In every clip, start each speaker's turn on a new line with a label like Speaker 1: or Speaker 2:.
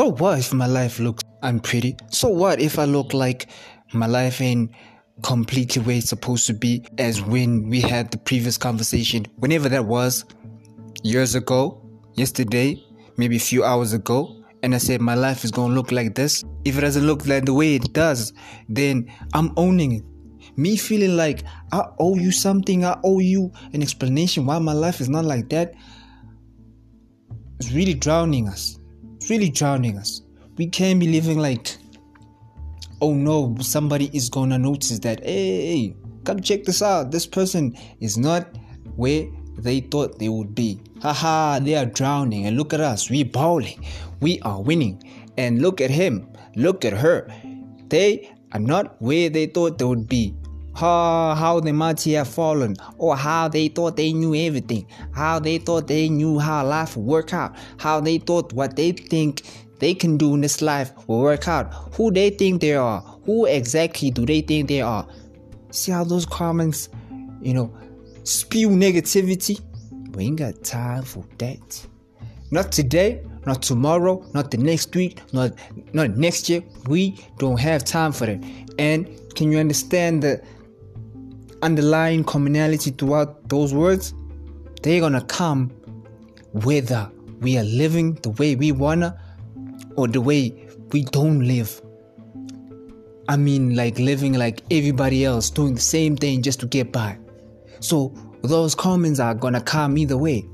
Speaker 1: So what if my life looks unpretty? So what if I look like my life ain't completely where it's supposed to be as when we had the previous conversation, whenever that was, years ago, yesterday, maybe a few hours ago, and I said my life is gonna look like this. If it doesn't look like the way it does, then I'm owning it. Me feeling like I owe you something, I owe you an explanation why my life is not like that. It's really drowning us. Really drowning us. We can't be living like, oh no, somebody is gonna notice that. Hey, come check this out. This person is not where they thought they would be. Haha, they are drowning. And look at us, we bowling. We are winning. And look at him, look at her. They are not where they thought they would be. How, how the mighty have fallen, or how they thought they knew everything, how they thought they knew how life would work out, how they thought what they think they can do in this life will work out, who they think they are, who exactly do they think they are. See how those comments, you know, spew negativity? We ain't got time for that. Not today, not tomorrow, not the next week, not not next year. We don't have time for that. And can you understand the underlying commonality throughout those words? They're gonna come whether we are living the way we wanna or the way we don't live. I mean, like living like everybody else, doing the same thing just to get by. So those comments are gonna come either way.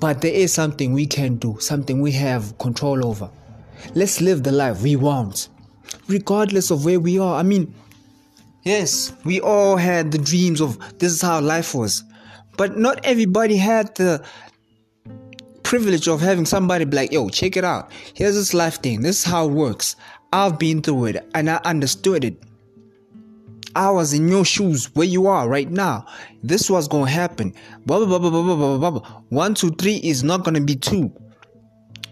Speaker 1: But there is something we can do, something we have control over. Let's live the life we want, regardless of where we are. I mean, yes, we all had the dreams of this is how life was, but not everybody had the privilege of having somebody be like, yo, check it out. Here's this life thing. This is how it works. I've been through it and I understood it. I was in your shoes where you are right now. This was gonna happen. Blah blah blah blah blah blah blah blah. One, two, three is not gonna be two.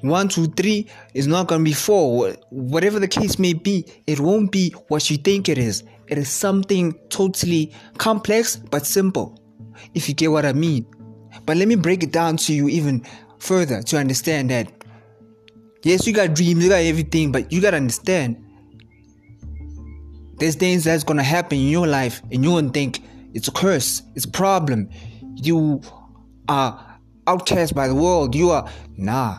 Speaker 1: One, two, three is not gonna be four. Whatever the case may be, it won't be what you think it is. It is something totally complex but simple. If you get what I mean. But let me break it down to you even further to understand that. Yes, you got dreams, you got everything, but you gotta understand there's things that's gonna happen in your life and you won't think it's a curse, it's a problem. You are outcast by the world. You are nah.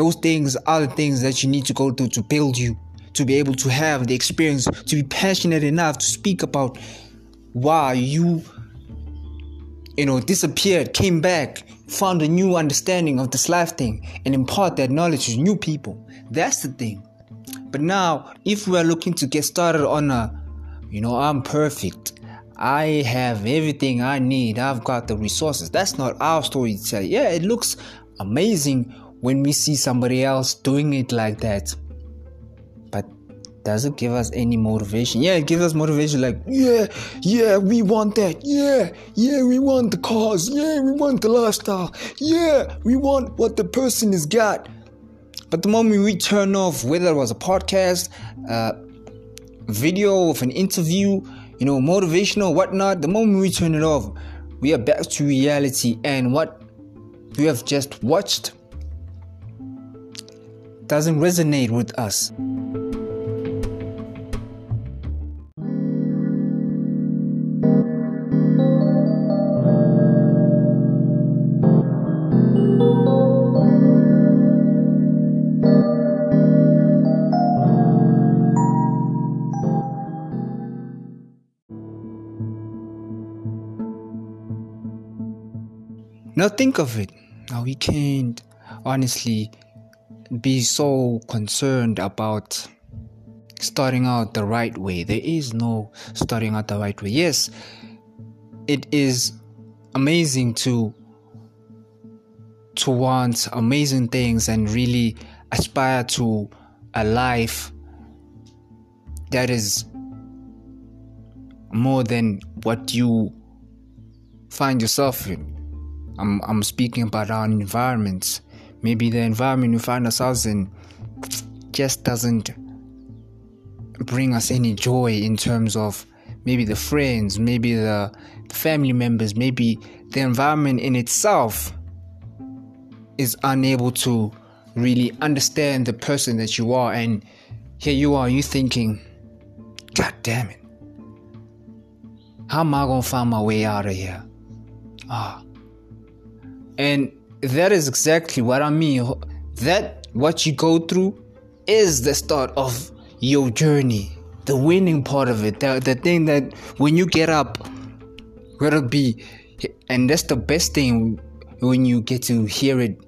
Speaker 1: Those things are the things that you need to go through to build you, to be able to have the experience, to be passionate enough to speak about why you you know disappeared, came back, found a new understanding of this life thing, and impart that knowledge to new people. That's the thing. But now, if we are looking to get started on a, you know, I'm perfect. I have everything I need. I've got the resources. That's not our story to tell. Yeah, it looks amazing when we see somebody else doing it like that. But does it give us any motivation? Yeah, it gives us motivation like, yeah, yeah, we want that. Yeah, yeah, we want the cars. Yeah, we want the lifestyle. Yeah, we want what the person has got. But the moment we turn off, whether it was a podcast, video of an interview, you know, motivational, whatnot, the moment we turn it off, we are back to reality and what we have just watched doesn't resonate with us. Now think of it. Now we can't honestly be so concerned about starting out the right way. There is no starting out the right way. Yes, it is amazing to to want amazing things and really aspire to a life that is more than what you find yourself in. I'm, I'm speaking about our environments. Maybe the environment we find ourselves in just doesn't bring us any joy in terms of maybe the friends, maybe the family members, maybe the environment in itself is unable to really understand the person that you are. And here you are, you thinking, God damn it. How am I gonna find my way out of here? Ah. And that is exactly what I mean. That what you go through is the start of your journey. The winning part of it. The, the thing that when you get up, it'll be and that's the best thing when you get to hear it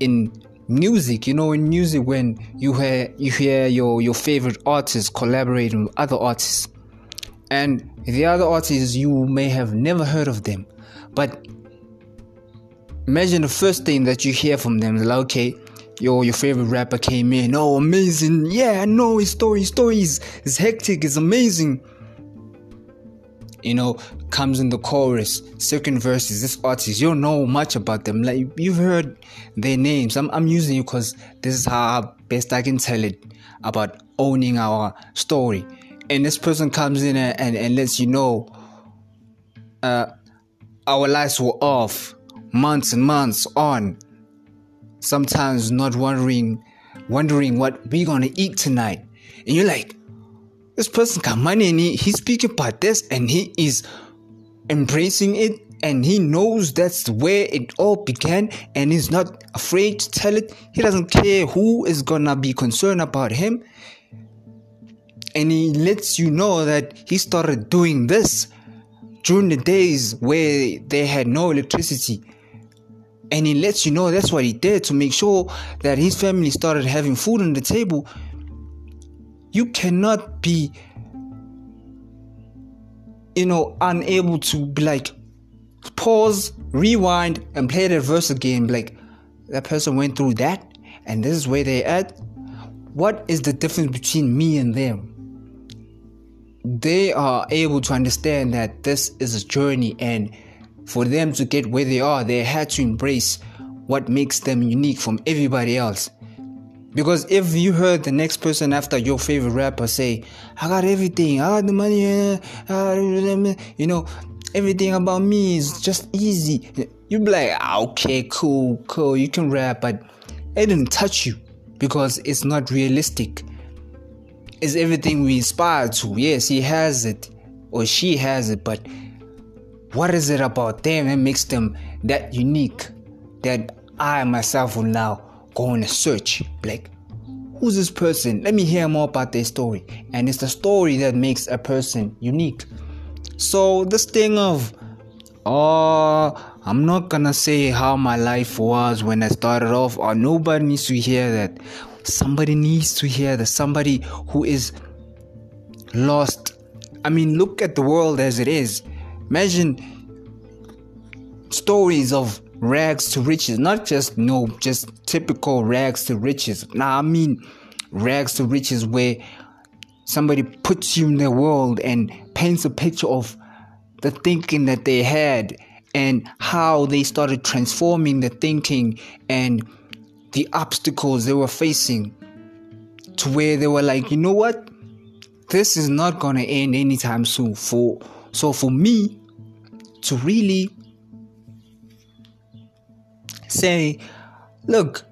Speaker 1: in music you know in music when you hear you hear your your favorite artists collaborating with other artists and the other artists you may have never heard of them but imagine the first thing that you hear from them like okay yo your favorite rapper came in oh amazing yeah i know his story His story is, it's hectic it's amazing you know, comes in the chorus, second verse is this artist. You don't know much about them. Like you've heard their names. I'm, I'm using it because this is how best I can tell it about owning our story. And this person comes in and, and, and lets you know uh, our lights were off months and months on. Sometimes not wondering wondering what we're gonna eat tonight. And you're like, this person got money and he, he's speaking about this and he is embracing it and he knows that's where it all began and he's not afraid to tell it. He doesn't care who is gonna be concerned about him. And he lets you know that he started doing this during the days where they had no electricity. And he lets you know that's what he did to make sure that his family started having food on the table. You cannot be you know unable to be like pause rewind and play the verse again. Like that person went through that and this is where they're at. What is the difference between me and them? They are able to understand that this is a journey and for them to get where they are they had to embrace what makes them unique from everybody else because if you heard the next person after your favorite rapper say, I got everything, I got the money, uh, you know, everything about me is just easy. You'd be like, ah, okay, cool, cool, you can rap, but it didn't touch you because it's not realistic. It's everything we aspire to. Yes, he has it or she has it, but what is it about them that makes them that unique that I myself will now go on a search? Like who's this person? Let me hear more about their story. And it's the story that makes a person unique. So this thing of oh i'm not gonna say how my life was when i started off or nobody needs to hear that. Somebody needs to hear that somebody who is lost. I mean look at the world as it is imagine stories of rags to riches not just no just typical rags to riches. Now i mean rags to riches where somebody puts you in their world and paints a picture of the thinking that they had and how they started transforming the thinking and the obstacles they were facing to where they were like you know what? This is not going to end anytime soon for so for me to really say, look,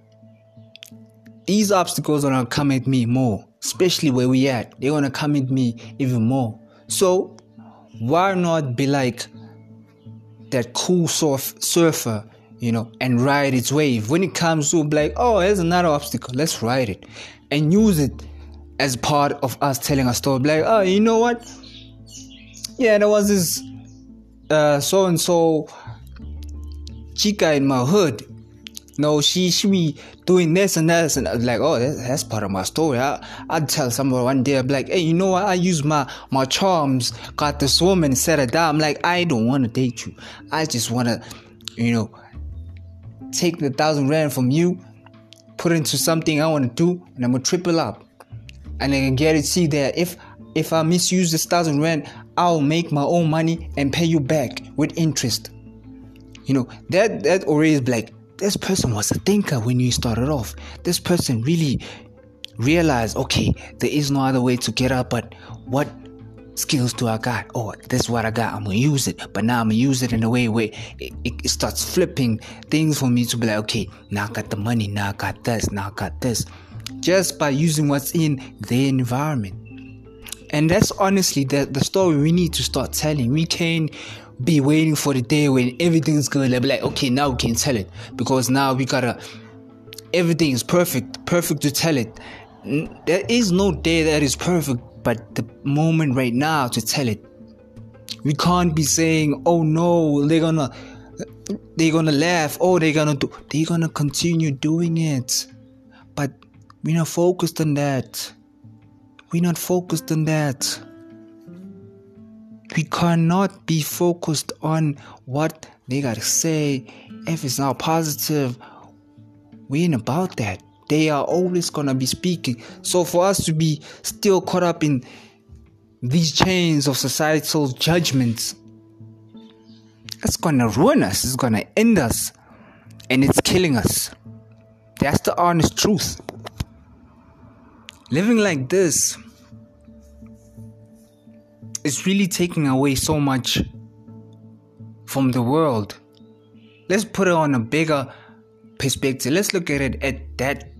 Speaker 1: these obstacles are gonna come at me more, especially where we at. They're gonna come at me even more. So why not be like that cool surf surfer, you know, and ride its wave? When it comes to like, oh, there's another obstacle, let's ride it and use it as part of us telling a story. Like, oh, you know what? Yeah, there was this so and so chica in my hood no, she she be doing this and that, and I was like, oh, that, that's part of my story. I I'd tell someone one day, be like, hey, you know what? I use my my charms, got this woman, set her down. I'm like, I don't want to date you. I just want to, you know, take the thousand rand from you, put it into something I want to do, and I'm gonna triple up, and I can guarantee that if if I misuse this thousand rand, I'll make my own money and pay you back with interest. You know that that already is like this person was a thinker when you started off. This person really realized, okay, there is no other way to get up but what skills do I got? Oh, this is what I got. I'm gonna use it, but now I'm gonna use it in a way where it, it, starts flipping things for me to be like, okay, now I got the money, now I got this, now I got this, just by using what's in the environment. And that's honestly the the story we need to start telling. We can't be waiting for the day when everything's and be like, okay, now we can tell it because now we gotta everything is perfect, perfect to tell it. There is no day that is perfect but the moment right now to tell it. We can't be saying, "Oh no, they're gonna, they're gonna laugh. Oh, they're gonna do. They're gonna continue doing it." But we're not focused on that. We're not focused on that. We cannot be focused on what they gotta say. If it's not positive, we ain't about that they are always to be speaking. So for us to be still caught up in these chains of societal judgments, it's to ruin us, it's to end us, and it's killing us. That's the honest truth. Living like this is really taking away so much from the world. Let's put it on a bigger perspective. Let's look at it at that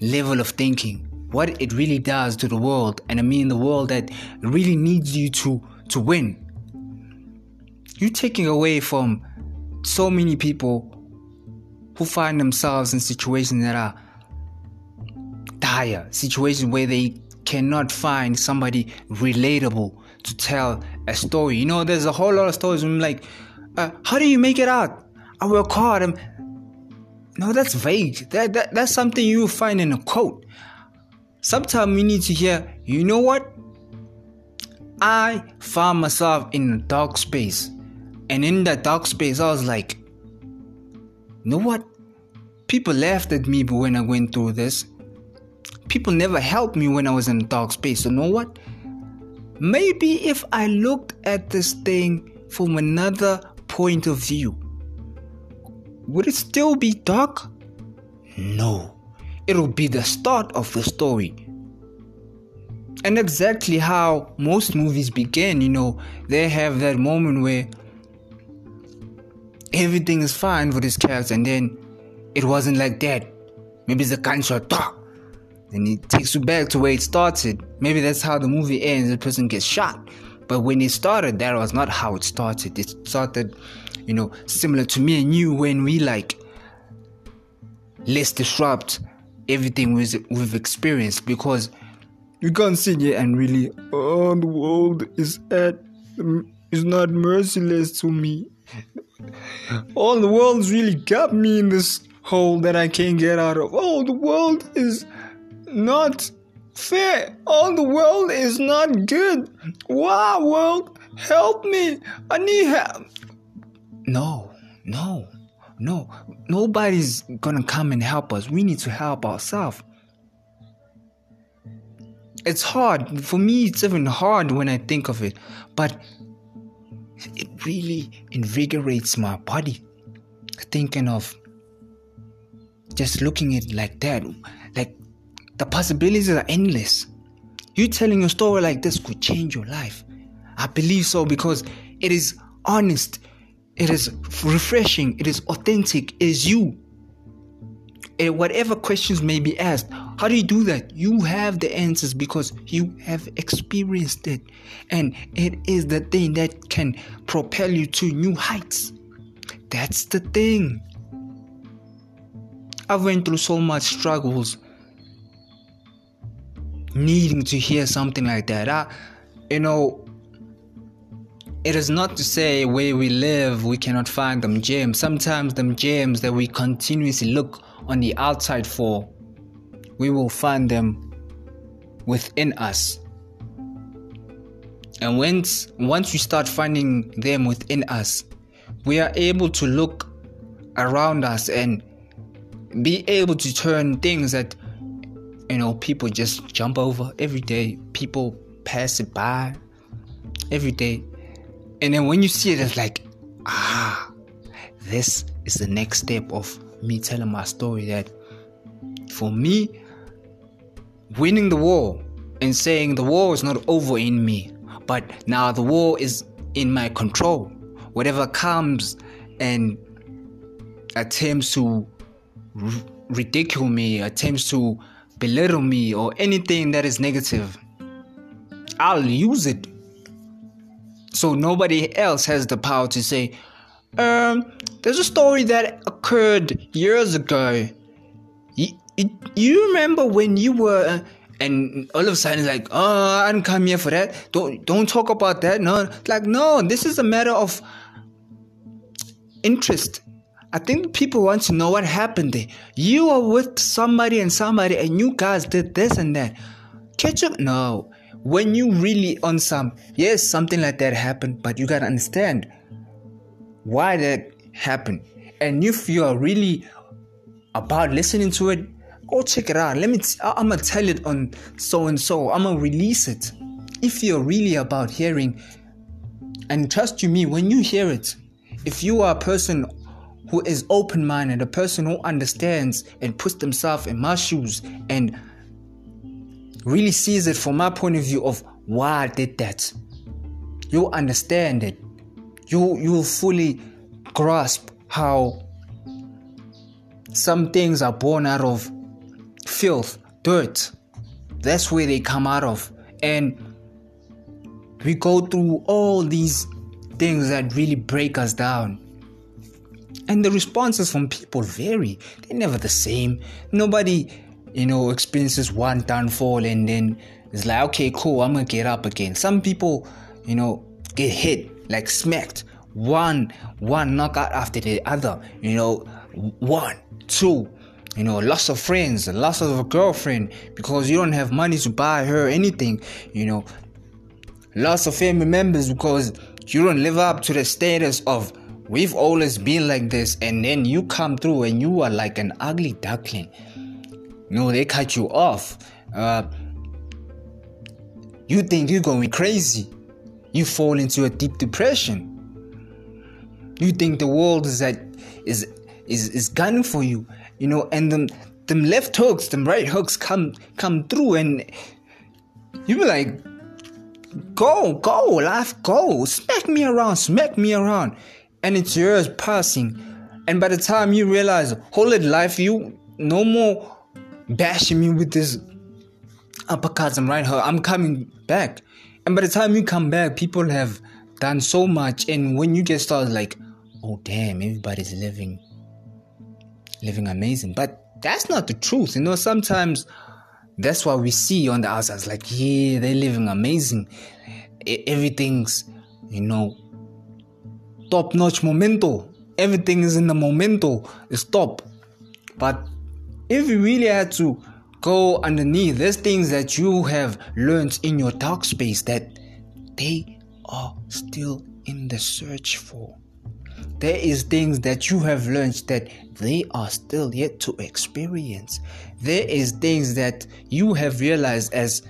Speaker 1: level of thinking, what it really does to the world, and I mean the world that really needs you to to win. You're taking away from so many people who find themselves in situations that are dire, situations where they cannot find somebody relatable to tell a story. You know, there's a whole lot of stories. I'm like, uh, how do you make it out? I work hard. I'm, no, that's vague. That, that that's something you find in a quote. Sometimes we need to hear, you know what? I found myself in a dark space. And in that dark space, I was like, you know what? People laughed at me when I went through this. People never helped me when I was in a dark space. So, you know what? Maybe if I looked at this thing from another point of view, would it still be dark? No. It'll be the start of the story. And exactly how most movies begin, you know, they have that moment where everything is fine for this character, and then it wasn't like that. Maybe it's a gunshot, and it takes you back to where it started. Maybe that's how the movie ends. The person gets shot. But when it started, that was not how it started. It started you know, similar to me and you when we like let's disrupt everything we've experienced because you can't sit here and really oh the world is at is not merciless to me all the world's really got me in this hole that I can't get out of oh the world is not fair all the world is not good wow world help me I need help no, no, no. Nobody's gonna come and help us. We need to help ourselves. It's hard. For me, it's even hard when I think of it. But it really invigorates my body. Thinking of just looking at it like that. The possibilities are endless. You telling your story like this could change your life. I believe so because it is honest. It is refreshing. It is authentic. It is you. And whatever questions may be asked, how do you do that? You have the answers because you have experienced it. And it is the thing that can propel you to new heights. That's the thing. I've went through so much struggles needing to hear something like that. I, you know, it is not to say where we live we cannot find them gems. Sometimes them gems that we continuously look on the outside for, we will find them within us. And once once we start finding them within us, we are able to look around us and be able to turn things that you know people just jump over every day. People pass it by every day and then when you see it, it's like, ah, this is the next step of me telling my story that for me, winning the war and saying the war is not over in me, but now the war is in my control. Whatever comes and attempts to r- ridicule me, attempts to belittle me, or anything that is negative, I'll use it. So nobody else has the power to say, um, there's a story that occurred years ago. You, you, remember when you were and all of a sudden it's like oh i didn't come here for that don't don't talk about that no like no this is a matter of interest i think people want to know what happened you are with somebody and somebody and you guys did this and that catch up no when you really on some yes something like that happened but you gotta understand why that happened and if you are really about listening to it go check it out. Let me, t- I'm gonna tell it on so and so. I'm gonna release it. If you're really about hearing, and trust you me, when you hear it, if you are a person who is open minded, a person who understands and puts themselves in my shoes and really sees it from my point of view of why I did that, you'll understand it. You you'll fully grasp how some things are born out of filth, dirt. That's where they come out of. And we go through all these things that really break us down. And the responses from people vary. They're never the same. Nobody, you know, experiences one downfall and then it's like, okay, cool, I'm gonna get up again. Some people, you know, get hit, like smacked. One, one knockout after the other, you know, one, two, you know, loss of friends, loss of a girlfriend because you don't have money to buy her anything, you know, loss of family members because you don't live up to the status of we've always been like this, and then you come through and you are like an ugly duckling. Know, they cut you off. Uh, you think you're going crazy. You fall into a deep depression. You think the world is that is is is gunning for you you know, and them them left hooks, them right hooks come come through, and you be like, go, go, life, go, smack me around, smack me around, and it's yours passing, and by the time you realize, hold it, life, you no more bashing me with this uppercuts and right hook. I'm coming back, and by the time you come back, people have done so much, and when you get started, like, oh damn, everybody's living living amazing. But that's not the truth. You know, sometimes that's what we see on the outside. It's like, yeah, they're living amazing. Everything's, you know, top notch momento. Everything is in the momento. It's top. But if you really had to go underneath, there's things that you have learned in your dark space that they are still in the search for there is things that you have learned that they are still yet to experience there is things that you have realized as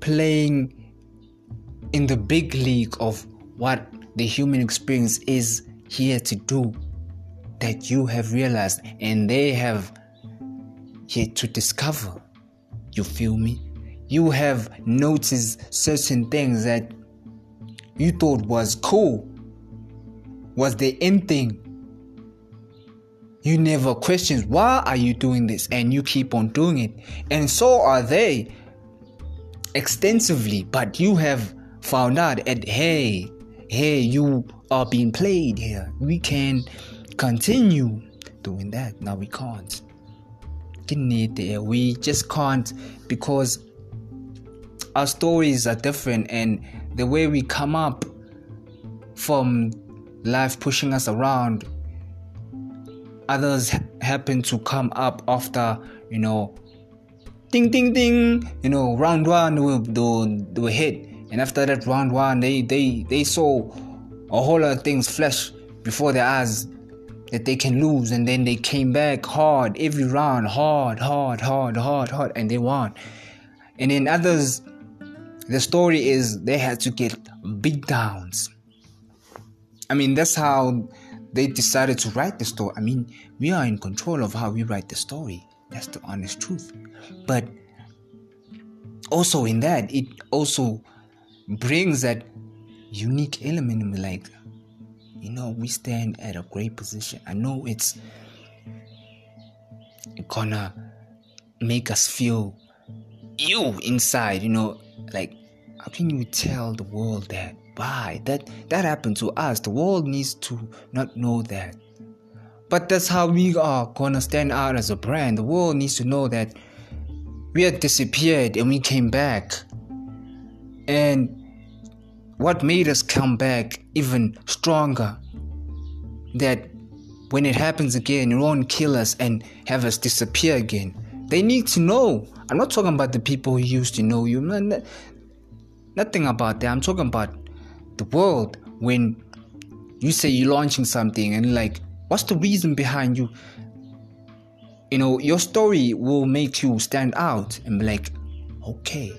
Speaker 1: playing in the big league of what the human experience is here to do that you have realized and they have yet to discover you feel me you have noticed certain things that you thought was cool was the end thing. You never question why are you doing this and you keep on doing it. And so are they extensively, but you have found out that hey, hey, you are being played here. We can continue doing that. Now we can't. We just can't because our stories are different and the way we come up from life pushing us around. Others happen to come up after, you know, ding ding ding, you know, round one were, they were hit. And after that round one, they, they, they saw a whole lot of things flash before their eyes that they can lose. And then they came back hard every round, hard, hard, hard, hard, hard, and they won. And then others, the story is they had to get big downs I mean, that's how they decided to write the story. I mean, we are in control of how we write the story. That's the honest truth. But also in that, it also brings that unique element me like you know we stand at a great position. I know it's gonna make us feel you inside you know like how can you tell the world that? Why? That that happened to us. The world needs to not know that. But that's how we are gonna stand out as a brand. The world needs to know that we had disappeared and we came back. And what made us come back even stronger that when it happens again, it won't kill us and have us disappear again. They need to know. I'm not talking about the people who used to know you. Nothing about that. I'm talking about the world when you say you're launching something and like, what's the reason behind you? You know, your story will make you stand out and be like, okay.